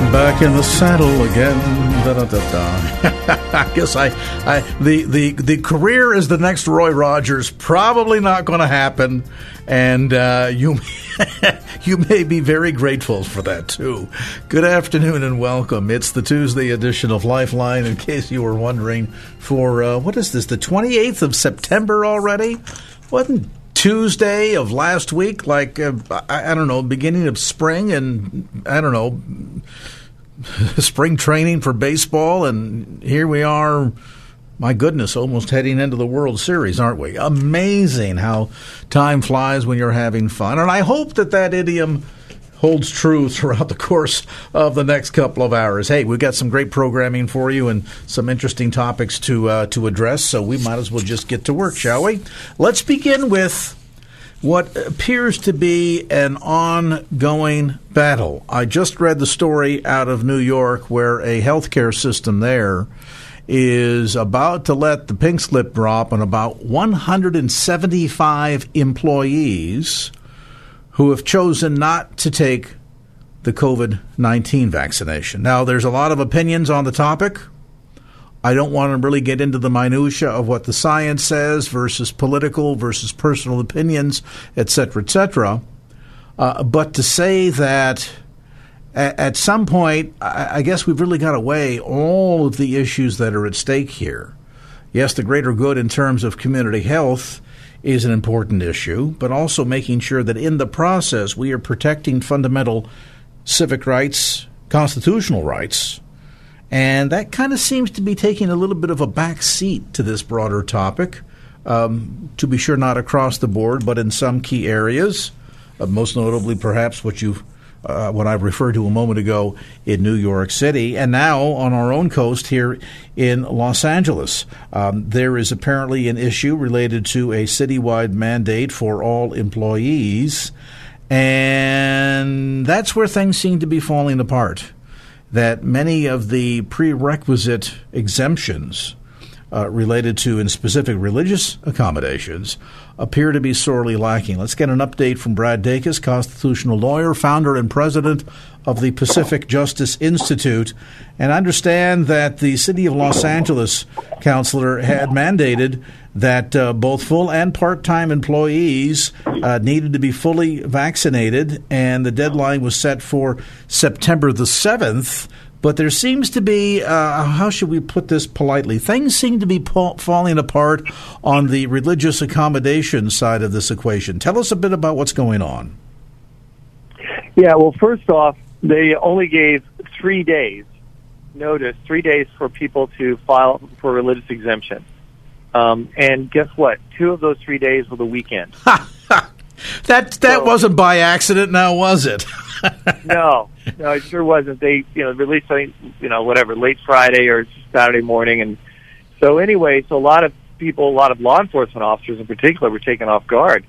Back in the saddle again. Da, da, da, I guess I, I the, the the career is the next Roy Rogers. Probably not going to happen, and uh, you you may be very grateful for that too. Good afternoon and welcome. It's the Tuesday edition of Lifeline. In case you were wondering, for uh, what is this? The twenty eighth of September already? Wasn't Tuesday of last week, like uh, I, I, don't know, beginning of spring, and I don't know, spring training for baseball, and here we are. My goodness, almost heading into the World Series, aren't we? Amazing how time flies when you're having fun, and I hope that that idiom holds true throughout the course of the next couple of hours. Hey, we've got some great programming for you and some interesting topics to uh, to address, so we might as well just get to work, shall we? Let's begin with what appears to be an ongoing battle. I just read the story out of New York where a healthcare system there is about to let the pink slip drop on about 175 employees who have chosen not to take the COVID 19 vaccination. Now, there's a lot of opinions on the topic. I don't want to really get into the minutia of what the science says versus political versus personal opinions, et cetera, et cetera. Uh, but to say that at some point, I guess we've really got to weigh all of the issues that are at stake here. Yes, the greater good in terms of community health is an important issue, but also making sure that in the process we are protecting fundamental civic rights, constitutional rights, and that kind of seems to be taking a little bit of a back seat to this broader topic. Um, to be sure, not across the board, but in some key areas. Uh, most notably, perhaps what you uh, what I referred to a moment ago in New York City, and now on our own coast here in Los Angeles. Um, there is apparently an issue related to a citywide mandate for all employees, and that's where things seem to be falling apart that many of the prerequisite exemptions uh, related to in specific religious accommodations appear to be sorely lacking. Let's get an update from Brad Dacus, constitutional lawyer, founder and president of the Pacific Justice Institute, and I understand that the city of Los Angeles councilor had mandated that uh, both full and part time employees uh, needed to be fully vaccinated, and the deadline was set for September the 7th. But there seems to be, uh, how should we put this politely? Things seem to be pa- falling apart on the religious accommodation side of this equation. Tell us a bit about what's going on. Yeah, well, first off, they only gave three days notice, three days for people to file for religious exemption. Um, and guess what? Two of those three days were the weekend. that that so, wasn't by accident, now was it? no, no, it sure wasn't. They, you know, released something, you know, whatever, late Friday or Saturday morning, and so anyway, so a lot of people, a lot of law enforcement officers in particular, were taken off guard,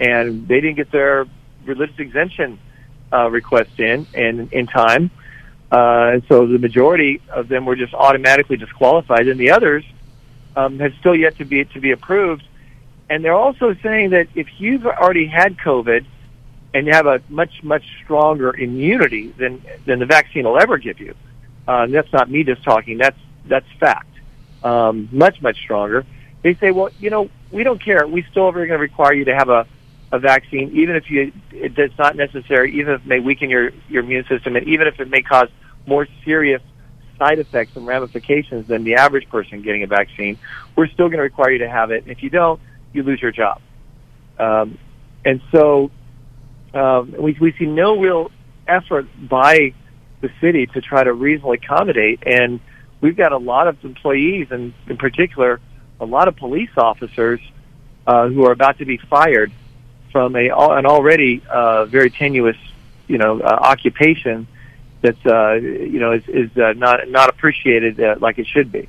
and they didn't get their religious exemption uh, request in in in time, uh, and so the majority of them were just automatically disqualified, and the others um, has still yet to be to be approved. And they're also saying that if you've already had COVID and you have a much much stronger immunity than than the vaccine will ever give you, uh, that's not me just talking. That's that's fact. Um, much much stronger. They say, well, you know, we don't care. We still are going to require you to have a a vaccine, even if you it's not necessary, even if it may weaken your your immune system, and even if it may cause more serious side effects and ramifications than the average person getting a vaccine, we're still going to require you to have it. And if you don't, you lose your job. Um, And so um, we, we see no real effort by the city to try to reasonably accommodate. And we've got a lot of employees, and in particular, a lot of police officers uh, who are about to be fired from a an already uh, very tenuous, you know, uh, occupation that uh, you know is, is uh, not not appreciated uh, like it should be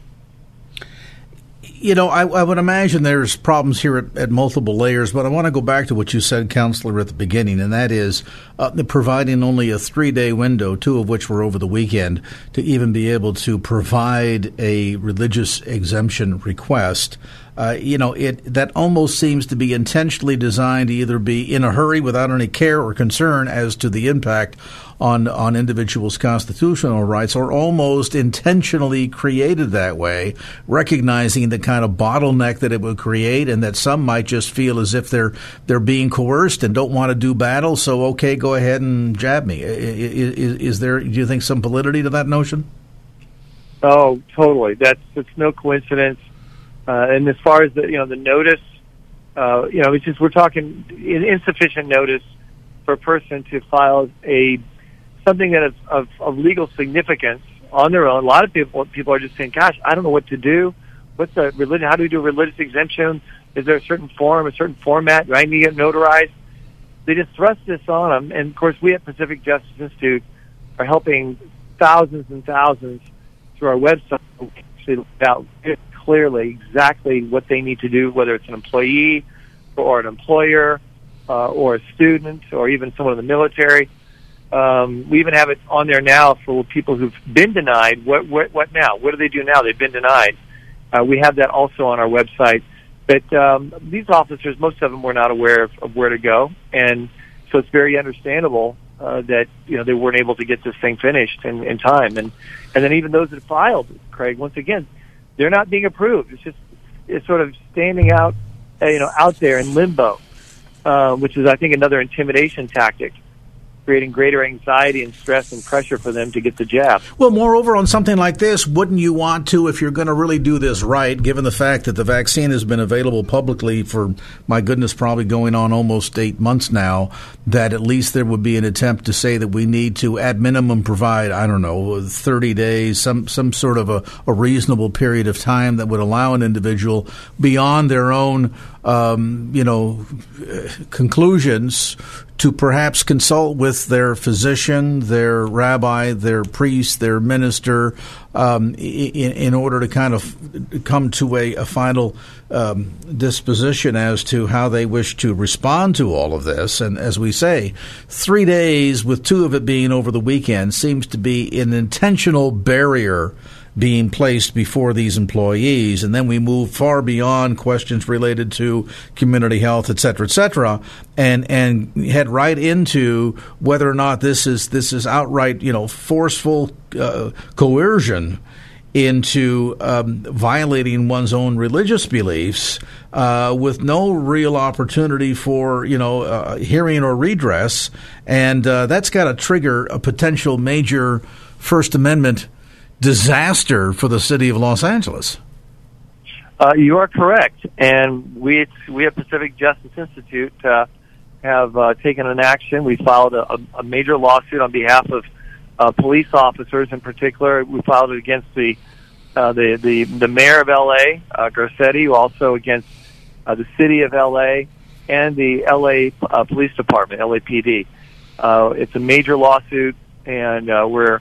you know, I, I, would imagine there's problems here at, at, multiple layers, but I want to go back to what you said, Counselor, at the beginning, and that is uh, providing only a three day window, two of which were over the weekend, to even be able to provide a religious exemption request. Uh, you know, it that almost seems to be intentionally designed to either be in a hurry without any care or concern as to the impact on on individuals' constitutional rights, are almost intentionally created that way, recognizing the kind of bottleneck that it would create, and that some might just feel as if they're they're being coerced and don't want to do battle. So, okay, go ahead and jab me. Is, is there? Do you think some validity to that notion? Oh, totally. That's it's no coincidence. Uh, and as far as the you know the notice, uh, you know, it's just we're talking insufficient notice for a person to file a something that is of, of legal significance on their own. A lot of people people are just saying, "Gosh, I don't know what to do. What's the religion? How do we do a religious exemption? Is there a certain form, a certain format? Do I need to get notarized?" They just thrust this on them, and of course, we at Pacific Justice Institute are helping thousands and thousands through our website actually out clearly exactly what they need to do, whether it's an employee or an employer uh, or a student or even someone in the military um, we even have it on there now for people who've been denied. What, what, what now? What do they do now? They've been denied. Uh, we have that also on our website. But um, these officers, most of them were not aware of, of where to go, and so it's very understandable uh, that you know they weren't able to get this thing finished in, in time. And and then even those that filed, Craig, once again, they're not being approved. It's just it's sort of standing out, uh, you know, out there in limbo, uh, which is I think another intimidation tactic creating greater anxiety and stress and pressure for them to get the jab. Well, moreover, on something like this, wouldn't you want to, if you're going to really do this right, given the fact that the vaccine has been available publicly for, my goodness, probably going on almost eight months now, that at least there would be an attempt to say that we need to, at minimum, provide, I don't know, 30 days, some, some sort of a, a reasonable period of time that would allow an individual beyond their own um, you know, conclusions to perhaps consult with their physician, their rabbi, their priest, their minister, um, in, in, order to kind of come to a, a final um, disposition as to how they wish to respond to all of this. And as we say, three days, with two of it being over the weekend, seems to be an intentional barrier being placed before these employees. And then we move far beyond questions related to community health, et cetera, et cetera, and, and head right into whether or not this is, this is outright, you know, forceful uh, coercion into um, violating one's own religious beliefs uh, with no real opportunity for you know uh, hearing or redress, and uh, that's got to trigger a potential major First Amendment disaster for the city of Los Angeles. Uh, you are correct, and we we at Pacific Justice Institute uh, have uh, taken an action. We filed a, a, major lawsuit on behalf of uh, police officers, in particular. We filed it against the uh, the, the the mayor of L.A., uh, Garcetti, also against uh, the city of L.A. and the L.A. Police Department, LAPD. It's a major lawsuit, and we're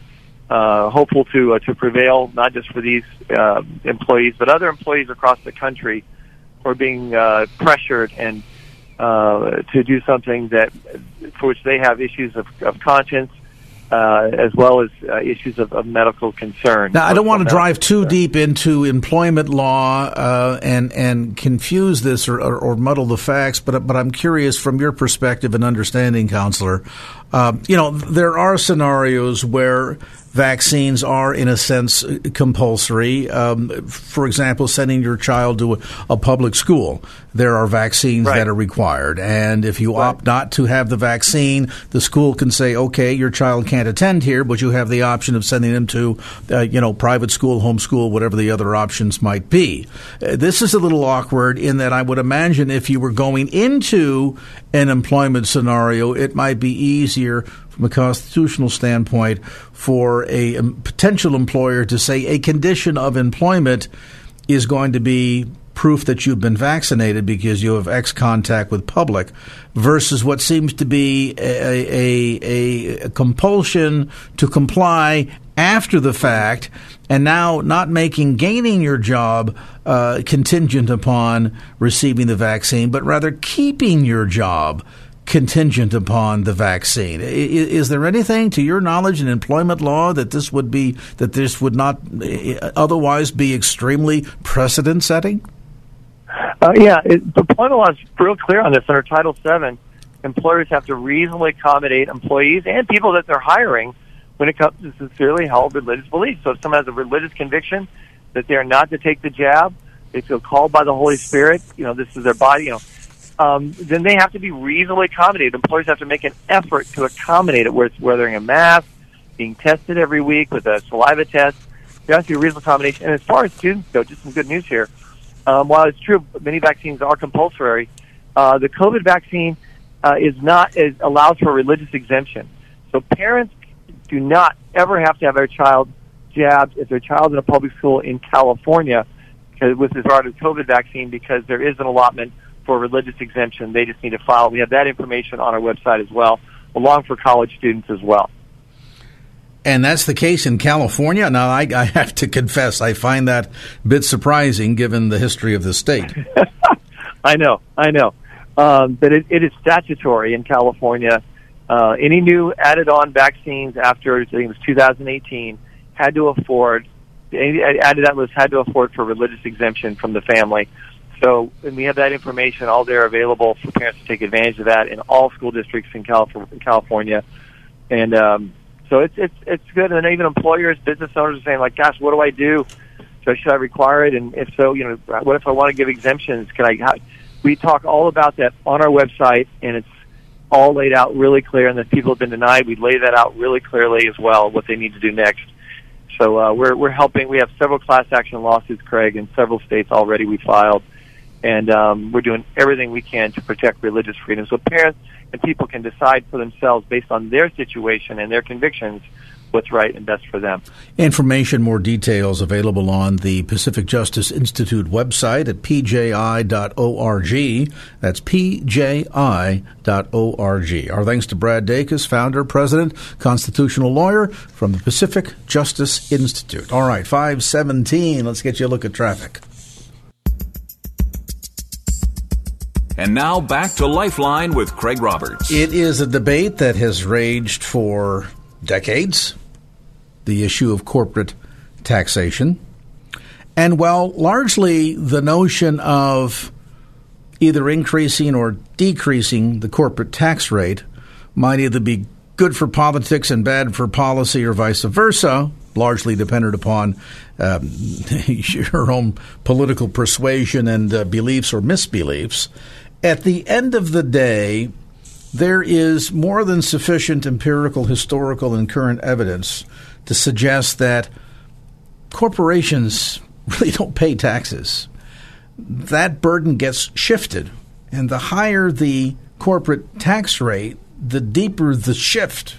uh, hopeful to uh, to prevail, not just for these uh, employees, but other employees across the country who are being uh, pressured and uh, to do something that for which they have issues of, of conscience uh, as well as uh, issues of, of, medical concern. Now, I don't want to drive too concern. deep into employment law uh, and and confuse this or, or, or, muddle the facts, but but I'm curious from your perspective and understanding, counselor. Uh, you know, there are scenarios where vaccines are, in a sense, compulsory. Um, for example, sending your child to a, a public school, there are vaccines Right. that are required. And if you Right. opt not to have the vaccine, the school can say, okay, your child can't attend here, but you have the option of sending them to, uh, you know, private school, homeschool, whatever the other options might be. Uh, this is a little awkward in that I would imagine if you were going into an employment scenario, it might be easier from a constitutional standpoint for a potential employer to say a condition of employment is going to be proof that you've been vaccinated because you have X contact with public versus what seems to be a, a, a compulsion to comply after the fact and now not making gaining your job uh, contingent upon receiving the vaccine, but rather keeping your job contingent upon the vaccine. Is there anything, to your knowledge, in employment law that this would be that this would not otherwise be extremely precedent setting? Uh, yeah, it, the employment law is real clear on this. Under Title VII, employers have to reasonably accommodate employees and people that they're hiring when it comes to sincerely held religious beliefs. So if someone has a religious conviction that they are not to take the jab, they feel called by the Holy Spirit, you know, this is their body, you know, um, then they have to be reasonably accommodated. Employers have to make an effort to accommodate it, where it's wearing a mask, being tested every week with a saliva test. There has to be a reasonable accommodation. And as far as students go, just some good news here. Um, while it's true many vaccines are compulsory, uh, the COVID vaccine uh, is not is, allows for religious exemption. So parents do not ever have to have their child jabbed if their child's in a public school in California with regard to the COVID vaccine because there is an allotment for religious exemption. They just need to file. We have that information on our website as well, along for college students as well. And that's the case in California. Now, I, I have to confess, I find that a bit surprising given the history of the state. I know, I know. Um, but it, it is statutory in California. Uh, any new added-on vaccines after I think it was 2018 had to afford any added that list had to afford for religious exemption from the family. So, and we have that information all there available for parents to take advantage of that in all school districts in California. And um, so it's it's it's good. And even employers, business owners are saying like, "Gosh, what do I do? So should I require it? And if so, you know, what if I want to give exemptions? Can I?" How, we talk all about that on our website, and it's all laid out really clear. And if people have been denied, we lay that out really clearly as well, what they need to do next. So uh, we're we're helping. We have several class action lawsuits, Craig, in several states already. We filed, and um, we're doing everything we can to protect religious freedom. So parents and people can decide for themselves based on their situation and their convictions what's right and best for them. Information, more details available on the Pacific Justice Institute website at pji.org. That's pji.org. Our thanks to Brad Dacus, founder, president, constitutional lawyer from the Pacific Justice Institute. All right, 517. Let's get you a look at traffic. And now back to Lifeline with Craig Roberts. It is a debate that has raged for decades the issue of corporate taxation. And while largely the notion of either increasing or decreasing the corporate tax rate might either be good for politics and bad for policy or vice versa, largely dependent upon um, your own political persuasion and uh, beliefs or misbeliefs. At the end of the day, there is more than sufficient empirical, historical, and current evidence to suggest that corporations really don't pay taxes. That burden gets shifted, and the higher the corporate tax rate, the deeper the shift.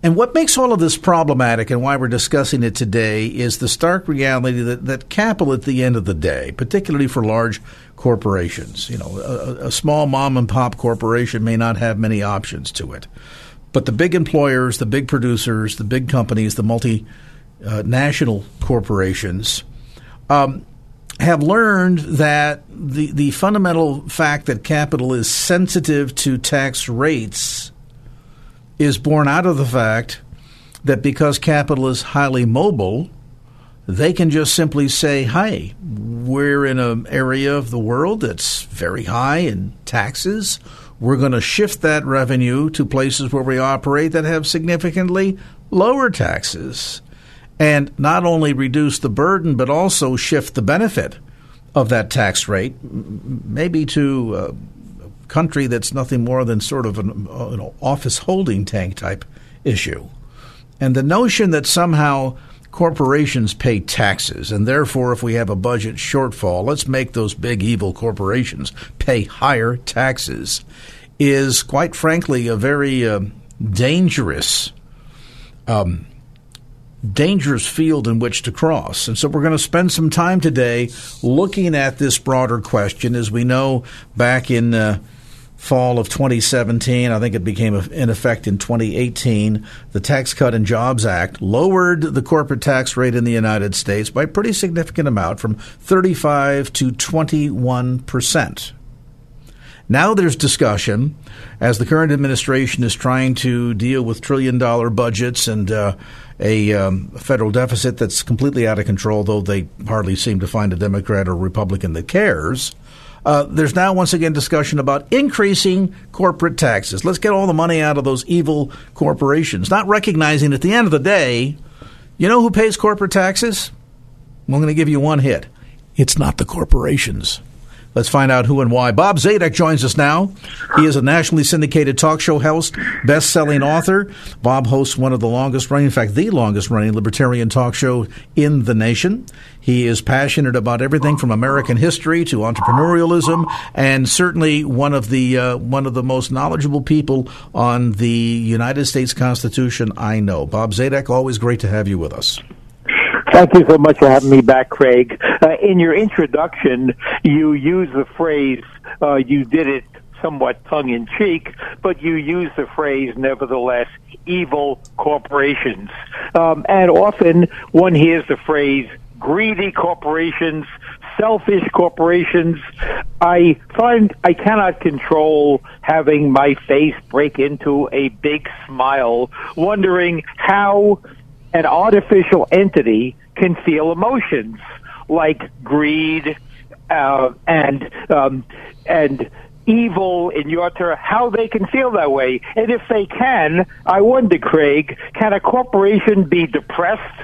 And what makes all of this problematic and why we're discussing it today is the stark reality that, that capital at the end of the day, particularly for large corporations, you know, a, a small mom and pop corporation may not have many options to it. But the big employers, the big producers, the big companies, the multinational corporations um, have learned that the, the fundamental fact that capital is sensitive to tax rates is born out of the fact that because capital is highly mobile, they can just simply say, "Hey, we're in an area of the world that's very high in taxes. We're going to shift that revenue to places where we operate that have significantly lower taxes and not only reduce the burden, but also shift the benefit of that tax rate, maybe to a country that's nothing more than sort of an uh, you know, office holding tank type issue. And the notion that somehow corporations pay taxes, and therefore, if we have a budget shortfall, let's make those big evil corporations pay higher taxes, is quite frankly a very uh, dangerous. Um, dangerous field in which to cross. And so we're going to spend some time today looking at this broader question. As we know, back in uh, fall of 2017, I think it became in effect in 2018, the Tax Cut and Jobs Act lowered the corporate tax rate in the United States by a pretty significant amount from 35 to 21 percent. Now there's discussion as the current administration is trying to deal with trillion dollar budgets and uh, a um, federal deficit that's completely out of control, though they hardly seem to find a Democrat or Republican that cares. Uh, there's now once again discussion about increasing corporate taxes. Let's get all the money out of those evil corporations, not recognizing at the end of the day, you know who pays corporate taxes? I'm going to give you one hit. It's not the corporations. Let's find out who and why. Bob Zadek joins us now. He is a nationally syndicated talk show host, best selling author. Bob hosts one of the longest running, in fact, the longest running libertarian talk show in the nation. He is passionate about everything from American history to entrepreneurialism, and certainly one of the uh, one of the most knowledgeable people on the United States Constitution I know. Bob Zadek, always great to have you with us. Thank you so much for having me back, Craig. Uh, in your introduction, you use the phrase, uh, you did it somewhat tongue in cheek, but you use the phrase, nevertheless, evil corporations. Um, and often one hears the phrase, greedy corporations, selfish corporations. I find I cannot control having my face break into a big smile, wondering how an artificial entity can feel emotions like greed uh, and um, and evil in your term, how they can feel that way. And if they can, I wonder, Craig, can a corporation be depressed?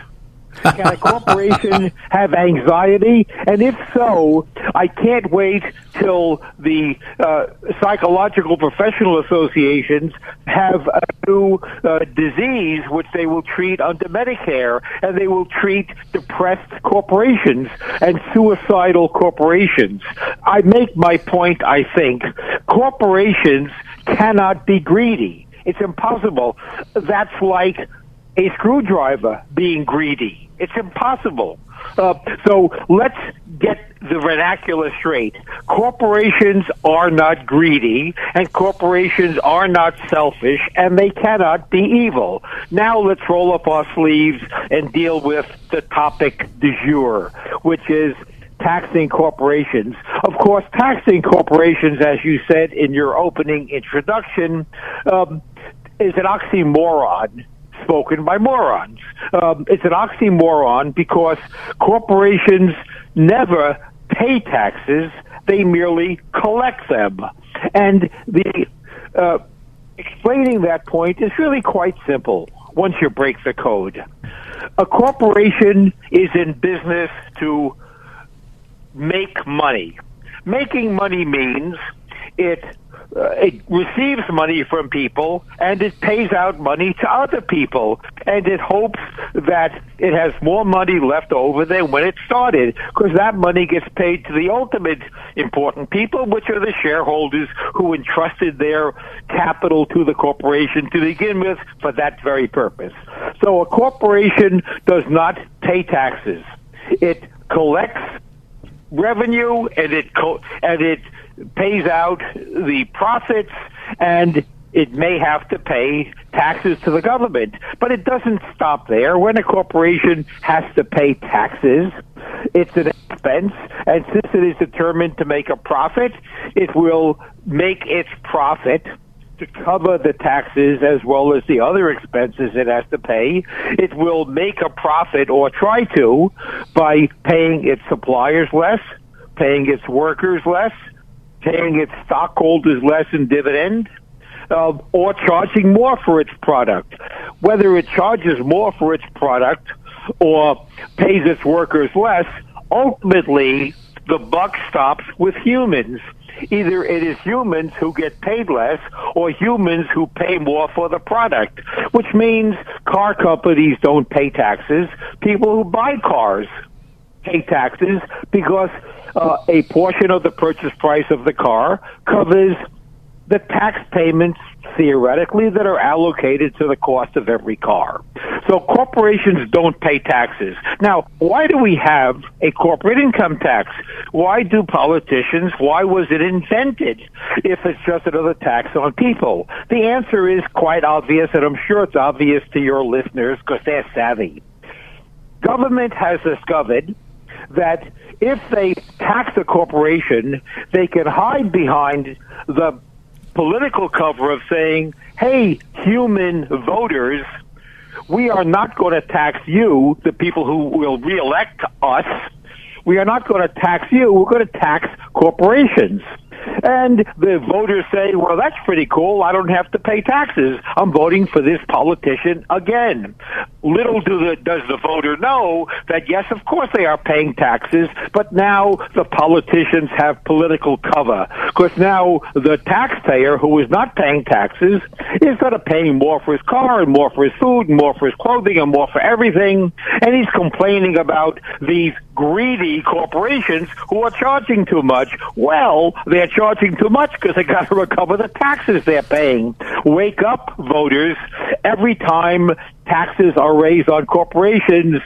Can a corporation have anxiety? And if so, I can't wait till the uh, psychological professional associations have a new uh, disease which they will treat under Medicare, and they will treat depressed corporations and suicidal corporations. I make my point, I think. Corporations cannot be greedy. It's impossible. That's like a screwdriver being greedy. It's impossible. Uh, so let's get the vernacular straight. Corporations are not greedy, and corporations are not selfish, and they cannot be evil. Now let's roll up our sleeves and deal with the topic du jour, which is taxing corporations. Of course, taxing corporations, as you said in your opening introduction, um, is an oxymoron spoken by morons. Um, it's an oxymoron because corporations never pay taxes; they merely collect them. And the uh, explaining that point is really quite simple. Once you break the code, a corporation is in business to make money. Making money means it uh, it receives money from people and it pays out money to other people. And it hopes that it has more money left over than when it started because that money gets paid to the ultimate important people which are the shareholders who entrusted their capital to the corporation to begin with for that very purpose. So a corporation does not pay taxes. It collects revenue and it co- and it pays out the profits and it may have to pay taxes to the government. But it doesn't stop there. When a corporation has to pay taxes, it's an expense, and since it is determined to make a profit, it will make its profit to cover the taxes as well as the other expenses it has to pay. It will make a profit or try to by paying its suppliers less, paying its workers less, paying its stockholders less in dividend. uh, or charging more for its product. Whether it charges more for its product or pays its workers less, ultimately the buck stops with humans. Either it is humans who get paid less or humans who pay more for the product, which means car companies don't pay taxes. People who buy cars pay taxes because uh, a portion of the purchase price of the car covers the tax payments theoretically that are allocated to the cost of every car. So corporations don't pay taxes. Now, why do we have a corporate income tax? Why do politicians, why was it invented if it's just another tax on people? The answer is quite obvious and I'm sure it's obvious to your listeners because they're savvy. Government has discovered that if they tax a corporation, they can hide behind the political cover of saying, hey, human voters, we are not going to tax you, the people who will reelect us. We are not going to tax you. We're going to tax corporations. And the voters say, well, that's pretty cool. I don't have to pay taxes. I'm voting for this politician again. Little do the, does the voter know that, yes, of course they are paying taxes, but now the politicians have political cover. Because now the taxpayer who is not paying taxes is going to pay more for his car and more for his food and more for his clothing and more for everything. And he's complaining about these greedy corporations who are charging too much. Well, they're charging too much because they got to recover the taxes they're paying. Wake up, voters. Every time taxes are raised on corporations,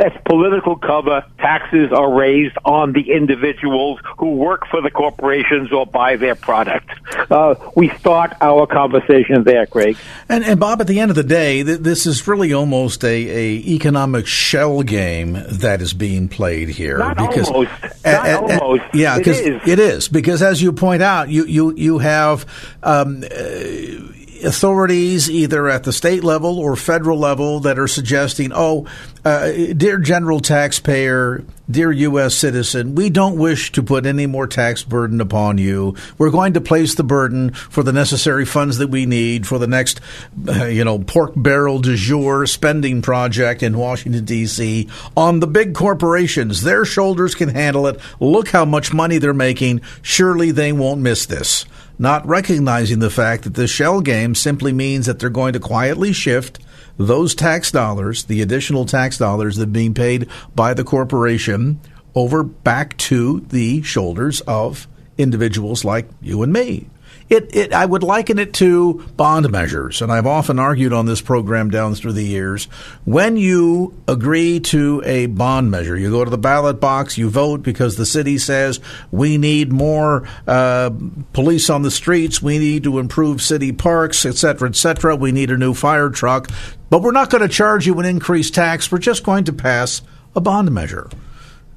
that's political cover. Taxes are raised on the individuals who work for the corporations or buy their product. Uh, we start our conversation there, Craig. And, and Bob, at the end of the day, th- this is really almost a, a economic shell game that is being played here. Not because, almost. Not almost. yeah, because is. it is because as you point out, you you you have. Um, uh, Authorities, either at the state level or federal level, that are suggesting, "Oh, uh, dear general taxpayer, dear U.S. citizen, we don't wish to put any more tax burden upon you. We're going to place the burden for the necessary funds that we need for the next, uh, you know, pork barrel du jour spending project in Washington D.C. on the big corporations. Their shoulders can handle it. Look how much money they're making. Surely they won't miss this." Not recognizing the fact that the shell game simply means that they're going to quietly shift those tax dollars, the additional tax dollars that are being paid by the corporation, over back to the shoulders of individuals like you and me. It, it, I would liken it to bond measures, and I've often argued on this program down through the years. When you agree to a bond measure, you go to the ballot box, you vote because the city says we need more uh, police on the streets, we need to improve city parks, et cetera, et cetera. We need a new fire truck, but we're not going to charge you an increased tax. We're just going to pass a bond measure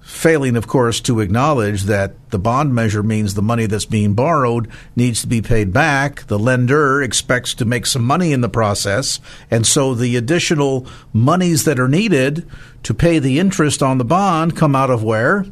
failing, of course, to acknowledge that the bond measure means the money that's being borrowed needs to be paid back. The lender expects to make some money in the process, and so the additional monies that are needed to pay the interest on the bond come out of where?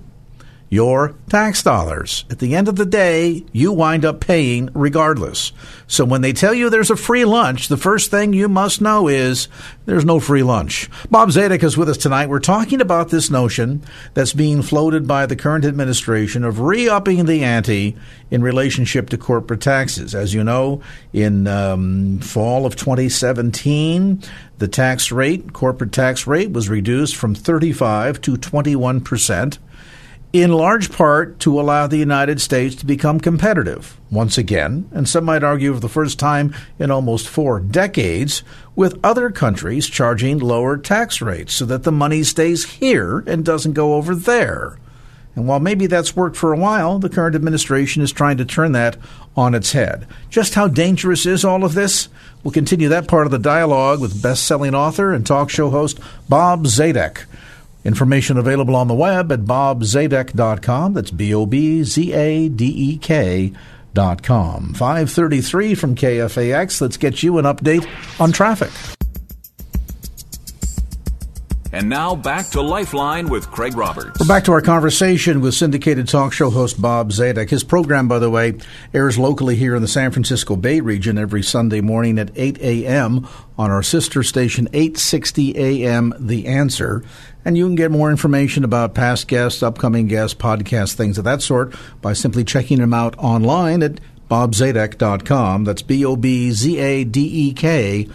Your tax dollars. At the end of the day, you wind up paying regardless. So when they tell you there's a free lunch, the first thing you must know is there's no free lunch. Bob Zadek is with us tonight. We're talking about this notion that's being floated by the current administration of re upping the ante in relationship to corporate taxes. As you know, in um, fall of 2017, the tax rate, corporate tax rate, was reduced from 35 to 21 percent in large part to allow the United States to become competitive once again, and some might argue for the first time in almost four decades, with other countries charging lower tax rates so that the money stays here and doesn't go over there. And while maybe that's worked for a while, the current administration is trying to turn that on its head. Just how dangerous is all of this? We'll continue that part of the dialogue with best selling author and talk show host Bob Zadek. Information available on the web at bobzadek.com. That's B O B Z A D E K dot com. 533 from KFAX. Let's get you an update on traffic. And now back to Lifeline with Craig Roberts. We're back to our conversation with syndicated talk show host Bob Zadek. His program, by the way, airs locally here in the San Francisco Bay region every Sunday morning at 8 a.m. on our sister station 860 a.m. The Answer. And you can get more information about past guests, upcoming guests, podcasts, things of that sort by simply checking them out online at bobzadek.com. That's B O B Z A D E K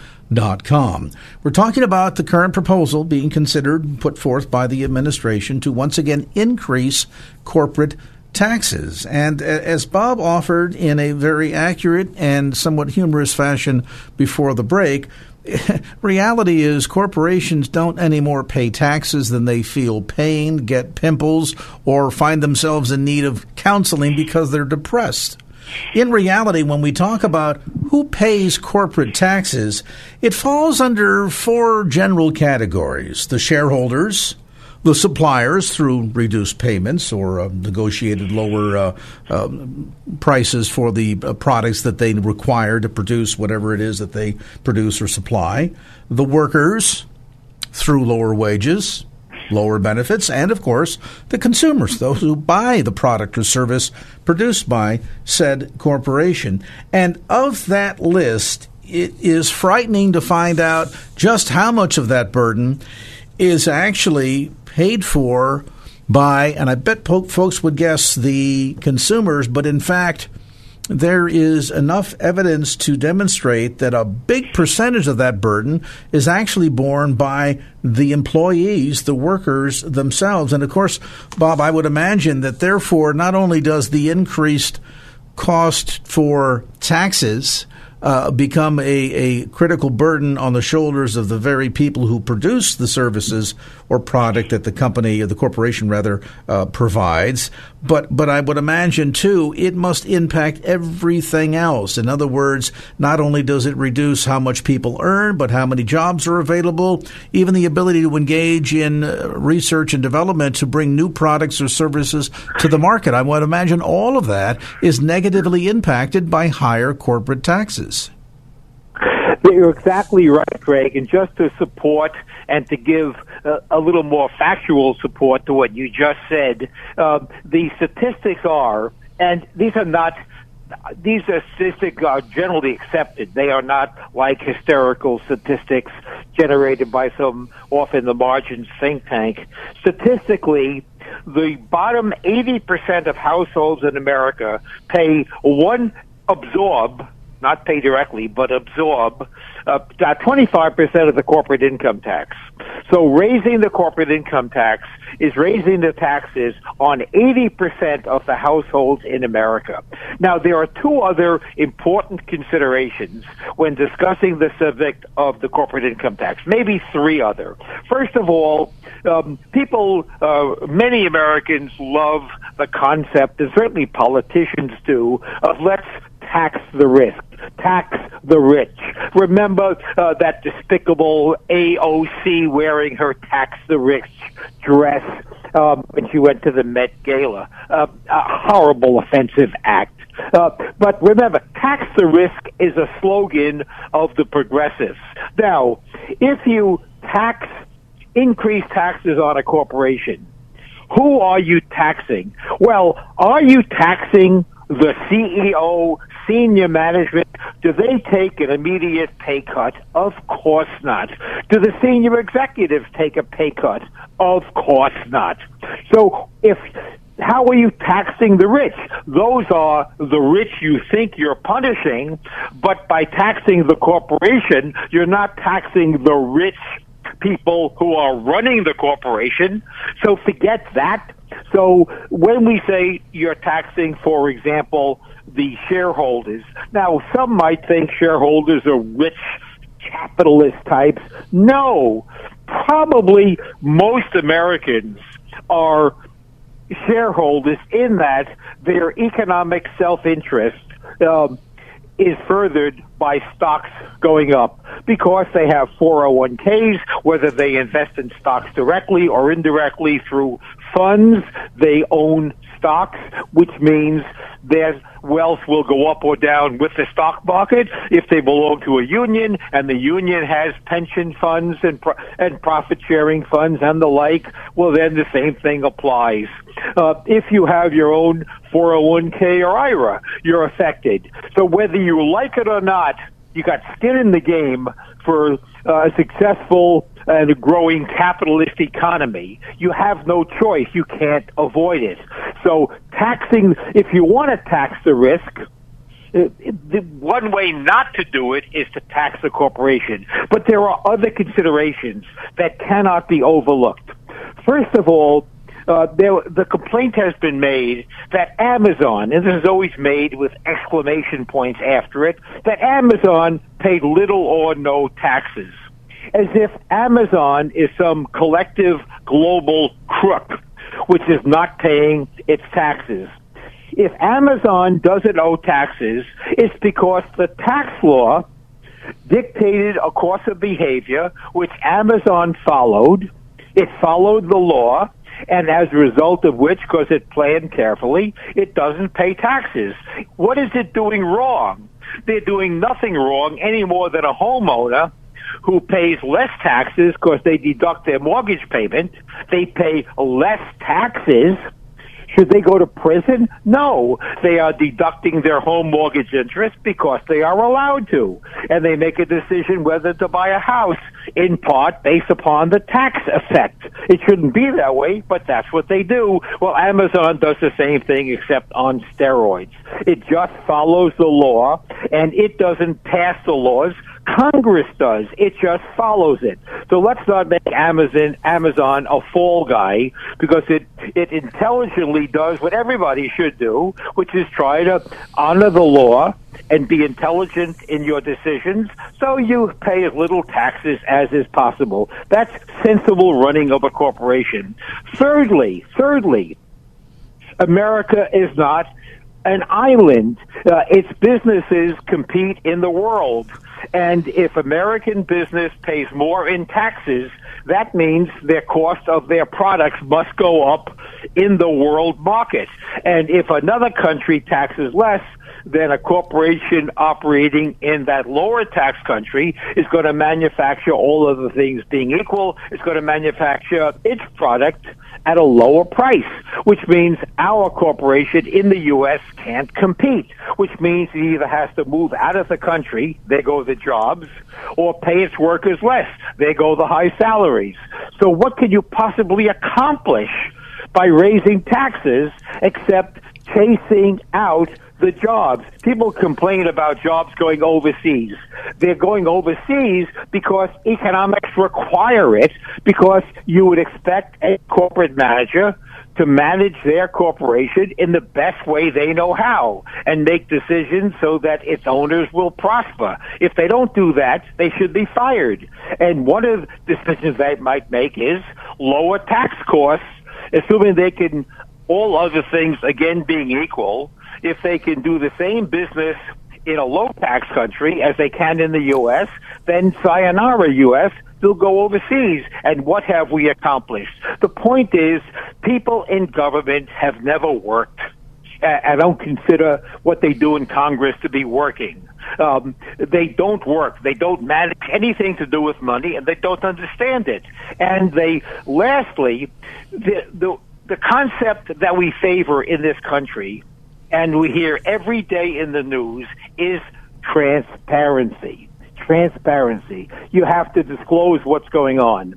Com. We're talking about the current proposal being considered put forth by the administration to once again increase corporate taxes. And as Bob offered in a very accurate and somewhat humorous fashion before the break, reality is corporations don't anymore pay taxes than they feel pain, get pimples, or find themselves in need of counseling because they're depressed. In reality, when we talk about who pays corporate taxes, it falls under four general categories the shareholders, the suppliers through reduced payments or uh, negotiated lower uh, uh, prices for the uh, products that they require to produce whatever it is that they produce or supply, the workers through lower wages, lower benefits, and of course, the consumers, those who buy the product or service produced by said corporation. And of that list, it is frightening to find out just how much of that burden is actually paid for by, and I bet folks would guess the consumers, but in fact, there is enough evidence to demonstrate that a big percentage of that burden is actually borne by the employees, the workers themselves. And of course, Bob, I would imagine that therefore, not only does the increased cost for taxes uh, become a, a critical burden on the shoulders of the very people who produce the services or product that the company or the corporation rather uh, provides. But but I would imagine too it must impact everything else. In other words, not only does it reduce how much people earn, but how many jobs are available, even the ability to engage in uh, research and development to bring new products or services to the market. I would imagine all of that is negatively impacted by higher corporate taxes. You're exactly right, Craig. And just to support and to give a, little more factual support to what you just said, uh, the statistics are, and these are not these statistics are generally accepted. They are not like hysterical statistics generated by some off in the margins think tank. Statistically, the bottom 80% of households in America pay one absorb not pay directly, but absorb uh, 25% of the corporate income tax. So raising the corporate income tax is raising the taxes on 80% of the households in America. Now, there are two other important considerations when discussing the subject of the corporate income tax, maybe three other. First of all, um, people, uh, many Americans love the concept, and certainly politicians do, of let's tax the risk, tax the rich. Remember uh, that despicable AOC wearing her tax the rich dress um, when she went to the Met Gala. Uh, a horrible, offensive act. Uh, but remember, tax the risk is a slogan of the progressives. Now, if you tax, increase taxes on a corporation, who are you taxing? Well, are you taxing the CEO, senior management, do they take an immediate pay cut? Of course not. Do the senior executives take a pay cut? Of course not. So if how are you taxing the rich? Those are the rich you think you're punishing, but by taxing the corporation, you're not taxing the rich people who are running the corporation. So forget that. So when we say you're taxing, for example, the shareholders, now some might think shareholders are rich capitalist types. No, probably most Americans are shareholders in that their economic self-interest um, is furthered by stocks going up because they have 401ks, whether they invest in stocks directly or indirectly through funds, they own stocks, which means their wealth will go up or down with the stock market if they belong to a union and the union has pension funds and pro- and profit sharing funds and the like. Well then the same thing applies. Uh, if you have your own 401k or IRA you're affected. So whether you like it or not you got skin in the game for uh, a successful and a growing capitalist economy. You have no choice. You can't avoid it. So taxing, if you want to tax the risk, uh, the one way not to do it is to tax the corporation. But there are other considerations that cannot be overlooked. First of all, uh, there, the complaint has been made that Amazon, and this is always made with exclamation points after it, that Amazon paid little or no taxes as if Amazon is some collective global crook which is not paying its taxes. If Amazon doesn't owe taxes, it's because the tax law dictated a course of behavior which Amazon followed. It followed the law, and as a result of which, because it planned carefully, it doesn't pay taxes. What is it doing wrong? They're doing nothing wrong any more than a homeowner who pays less taxes because they deduct their mortgage payment. They pay less taxes. Should they go to prison? No. They are deducting their home mortgage interest because they are allowed to. And they make a decision whether to buy a house in part based upon the tax effect. It shouldn't be that way, but that's what they do. Well, Amazon does the same thing except on steroids. It just follows the law and it doesn't pass the laws Congress does. It just follows it. So let's not make Amazon Amazon a fall guy because it it intelligently does what everybody should do, which is try to honor the law and be intelligent in your decisions so you pay as little taxes as is possible. That's sensible running of a corporation. Thirdly, thirdly, America is not an island. Uh, its businesses compete in the world. And if American business pays more in taxes, that means their cost of their products must go up in the world market. And if another country taxes less, then a corporation operating in that lower tax country is going to manufacture all of the things being equal. It's going to manufacture its product at a lower price, which means our corporation in the U.S. can't compete, which means it either has to move out of the country, there go the jobs, or pay its workers less, there go the high salaries. So what can you possibly accomplish by raising taxes except chasing out the jobs. People complain about jobs going overseas. They're going overseas because economics require it because you would expect a corporate manager to manage their corporation in the best way they know how and make decisions so that its owners will prosper. If they don't do that, they should be fired. And one of the decisions they might make is lower tax costs, assuming they can all other things again being equal, if they can do the same business in a low tax country as they can in the U.S., then sayonara U.S., they'll go overseas. And what have we accomplished? The point is, people in government have never worked. I don't consider what they do in Congress to be working. Um, they don't work. They don't manage anything to do with money, and they don't understand it. And they, lastly, the the, the concept that we favor in this country and we hear every day in the news is transparency. Transparency. You have to disclose what's going on.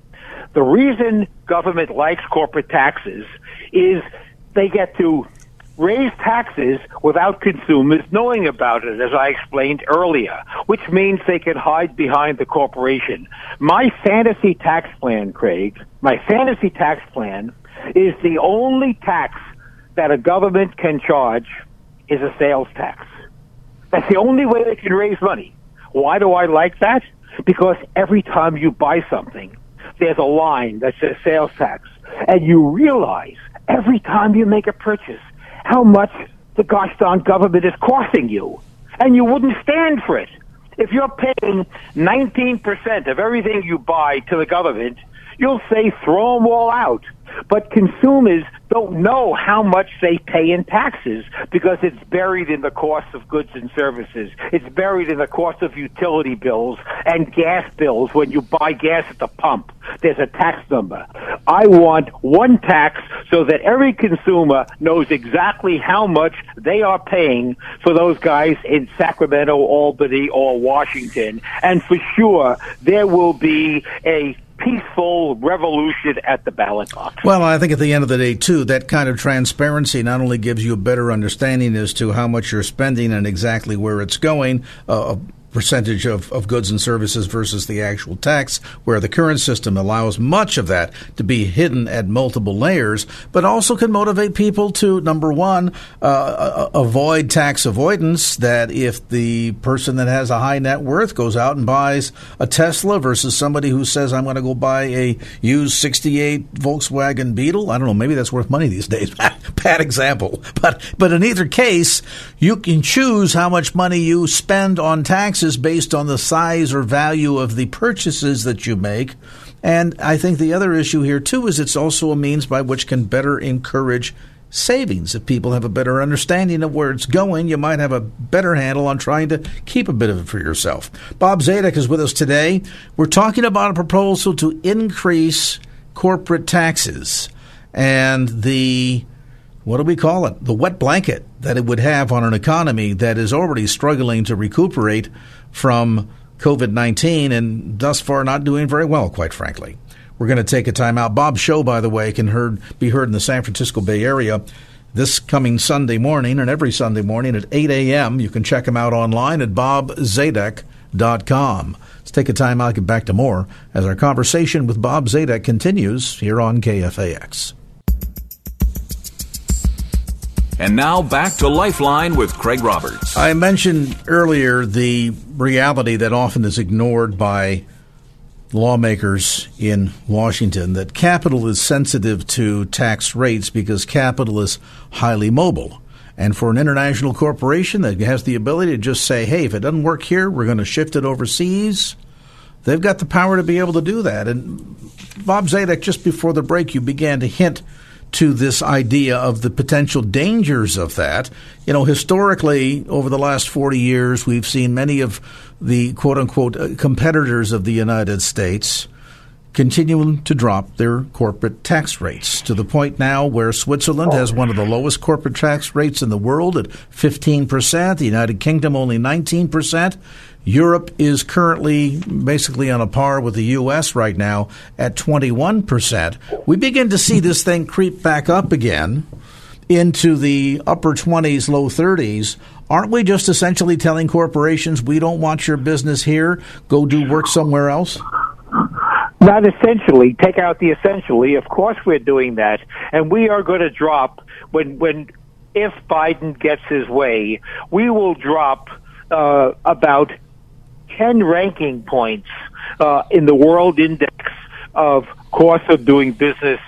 The reason government likes corporate taxes is they get to raise taxes without consumers knowing about it, as I explained earlier, which means they can hide behind the corporation. My fantasy tax plan, Craig, my fantasy tax plan is the only tax that a government can charge is a sales tax. That's the only way they can raise money. Why do I like that? Because every time you buy something, there's a line that says sales tax. And you realize every time you make a purchase how much the gosh darn government is costing you. And you wouldn't stand for it. If you're paying 19% of everything you buy to the government, you'll say throw them all out. But consumers don't know how much they pay in taxes because it's buried in the cost of goods and services. It's buried in the cost of utility bills and gas bills when you buy gas at the pump. There's a tax number. I want one tax so that every consumer knows exactly how much they are paying for those guys in Sacramento, Albany, or Washington. And for sure, there will be a peaceful revolution at the ballot box. Well, I think at the end of the day, too, that kind of transparency not only gives you a better understanding as to how much you're spending and exactly where it's going, uh, percentage of, of goods and services versus the actual tax, where the current system allows much of that to be hidden at multiple layers, but also can motivate people to, number one, uh, avoid tax avoidance. That if the person that has a high net worth goes out and buys a Tesla versus somebody who says, I'm going to go buy a used 68 Volkswagen Beetle, I don't know, maybe that's worth money these days. Bad example. But, but in either case, you can choose how much money you spend on taxes taxes based on the size or value of the purchases that you make. And I think the other issue here, too, is it's also a means by which can better encourage savings. If people have a better understanding of where it's going, you might have a better handle on trying to keep a bit of it for yourself. Bob Zadek is with us today. We're talking about a proposal to increase corporate taxes and the what do we call it? The wet blanket that it would have on an economy that is already struggling to recuperate from COVID 19 and thus far not doing very well, quite frankly. We're going to take a time out. Bob's show, by the way, can heard, be heard in the San Francisco Bay Area this coming Sunday morning and every Sunday morning at 8 a.m. You can check him out online at bobzadek.com. Let's take a time out, get back to more as our conversation with Bob Zadek continues here on KFAX. And now back to Lifeline with Craig Roberts. I mentioned earlier the reality that often is ignored by lawmakers in Washington that capital is sensitive to tax rates because capital is highly mobile. And for an international corporation that has the ability to just say, hey, if it doesn't work here, we're going to shift it overseas, they've got the power to be able to do that. And Bob Zadek, just before the break, you began to hint to this idea of the potential dangers of that. You know, historically, over the last 40 years, we've seen many of the quote unquote uh, competitors of the United States continuing to drop their corporate tax rates to the point now where Switzerland has one of the lowest corporate tax rates in the world at 15%, the United Kingdom only 19%. Europe is currently basically on a par with the U.S. right now at 21%. We begin to see this thing creep back up again into the upper 20s, low 30s. Aren't we just essentially telling corporations we don't want your business here? Go do work somewhere else? Not essentially. Take out the essentially. Of course, we're doing that, and we are going to drop when when if Biden gets his way, we will drop uh, about 10 ranking points uh, in the world index of cost of doing business,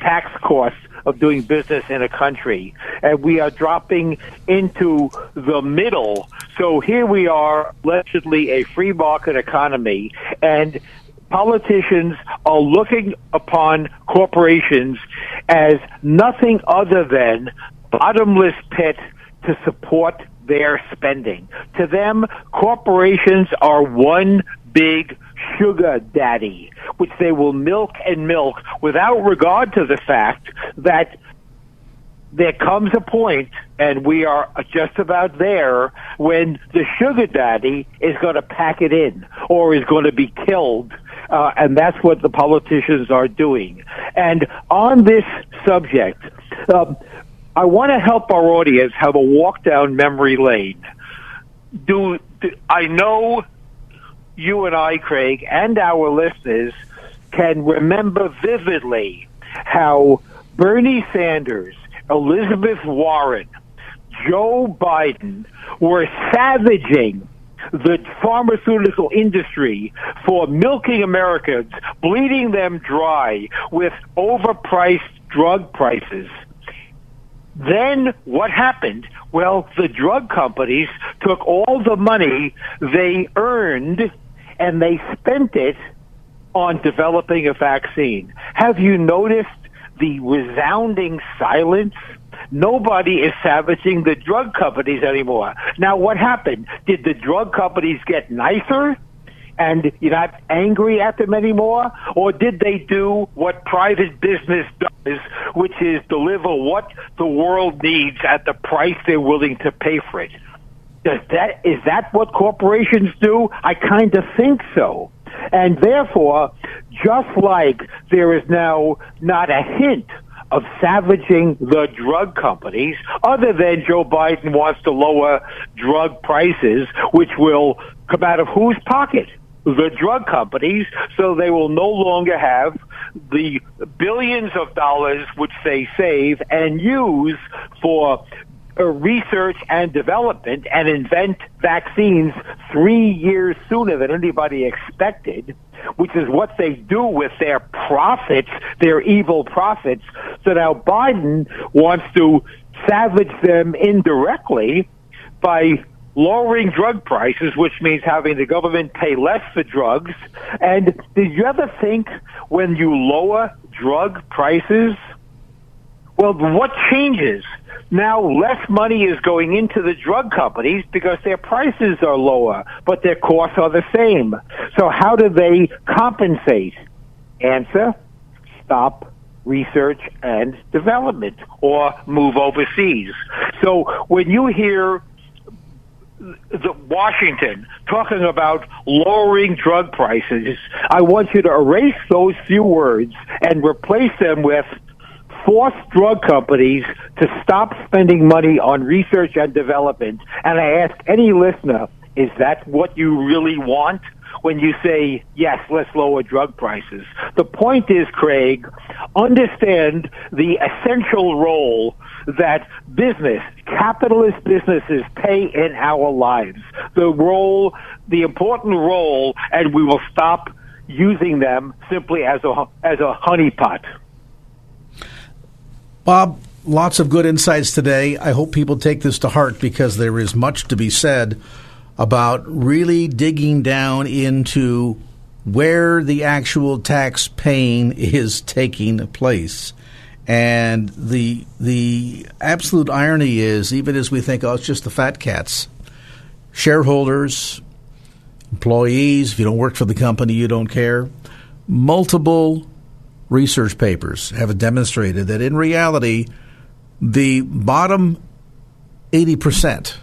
tax costs of doing business in a country. And we are dropping into the middle. So here we are, allegedly a free market economy, and politicians are looking upon corporations as nothing other than bottomless pit to support their spending. To them, corporations are one big sugar daddy, which they will milk and milk without regard to the fact that there comes a point, and we are just about there, when the sugar daddy is going to pack it in or is going to be killed. Uh, and that's what the politicians are doing. And on this subject, um, I want to help our audience have a walk down memory lane. Do, do I know you and I, Craig, and our listeners can remember vividly how Bernie Sanders, Elizabeth Warren, Joe Biden were savaging the pharmaceutical industry for milking Americans, bleeding them dry with overpriced drug prices. Then what happened? Well, the drug companies took all the money they earned and they spent it on developing a vaccine. Have you noticed the resounding silence nobody is savaging the drug companies anymore. Now, what happened? Did the drug companies get nicer? And you're not angry at them anymore? Or did they do what private business does, which is deliver what the world needs at the price they're willing to pay for it? Does that, is that what corporations do? I kind of think so. And therefore, just like there is now not a hint of savaging the drug companies, other than Joe Biden wants to lower drug prices, which will come out of whose pocket? The drug companies, so they will no longer have the billions of dollars which they save and use for uh, research and development and invent vaccines three years sooner than anybody expected, which is what they do with their profits, their evil profits. So now Biden wants to savage them indirectly by lowering drug prices, which means having the government pay less for drugs. And did you ever think when you lower drug prices, well, what changes? Now less money is going into the drug companies because their prices are lower, but their costs are the same. So how do they compensate? Answer, stop research and development or move overseas. So when you hear the Washington talking about lowering drug prices, I want you to erase those few words and replace them with force drug companies to stop spending money on research and development. And I ask any listener, is that what you really want? When you say, yes, let's lower drug prices. The point is, Craig, understand the essential role that business, capitalist businesses play in our lives. The role, the important role, and we will stop using them simply as a, as a honeypot. Bob, lots of good insights today. I hope people take this to heart because there is much to be said about really digging down into where the actual tax paying is taking place. And the the absolute irony is, even as we think, oh, it's just the fat cats, shareholders, employees, if you don't work for the company, you don't care. Multiple research papers have demonstrated that in reality, the bottom 80%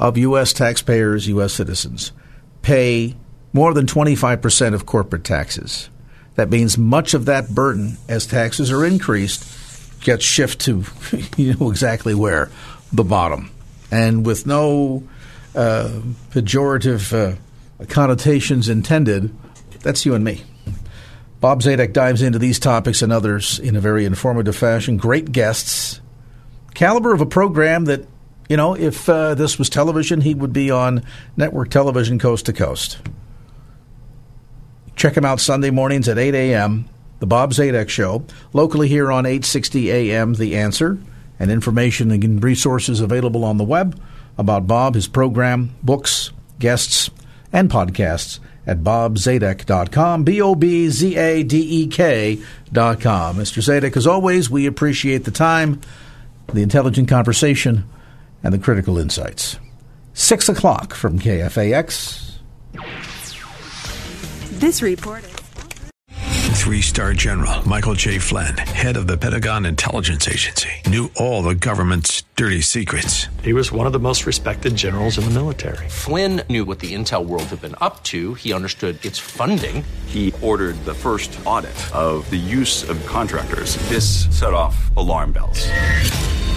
of U.S. taxpayers, U.S. citizens, pay more than 25% of corporate taxes. That means much of that burden, as taxes are increased, gets shifted to you know exactly where the bottom. And with no uh, pejorative uh, connotations intended, that's you and me. Bob Zadek dives into these topics and others in a very informative fashion. Great guests. Caliber of a program that, you know, if uh, this was television, he would be on network television coast to coast. Check him out Sunday mornings at 8 a.m., The Bob Zadek Show, locally here on 860 a.m., The Answer, and information and resources available on the web about Bob, his program, books, guests, and podcasts at bobzadek.com, B O B Z A D E K.com. Mr. Zadek, as always, we appreciate the time, the intelligent conversation, and the critical insights. Six o'clock from KFAX. This report is. Three star general Michael J. Flynn, head of the Pentagon Intelligence Agency, knew all the government's dirty secrets. He was one of the most respected generals in the military. Flynn knew what the intel world had been up to, he understood its funding. He ordered the first audit of the use of contractors. This set off alarm bells.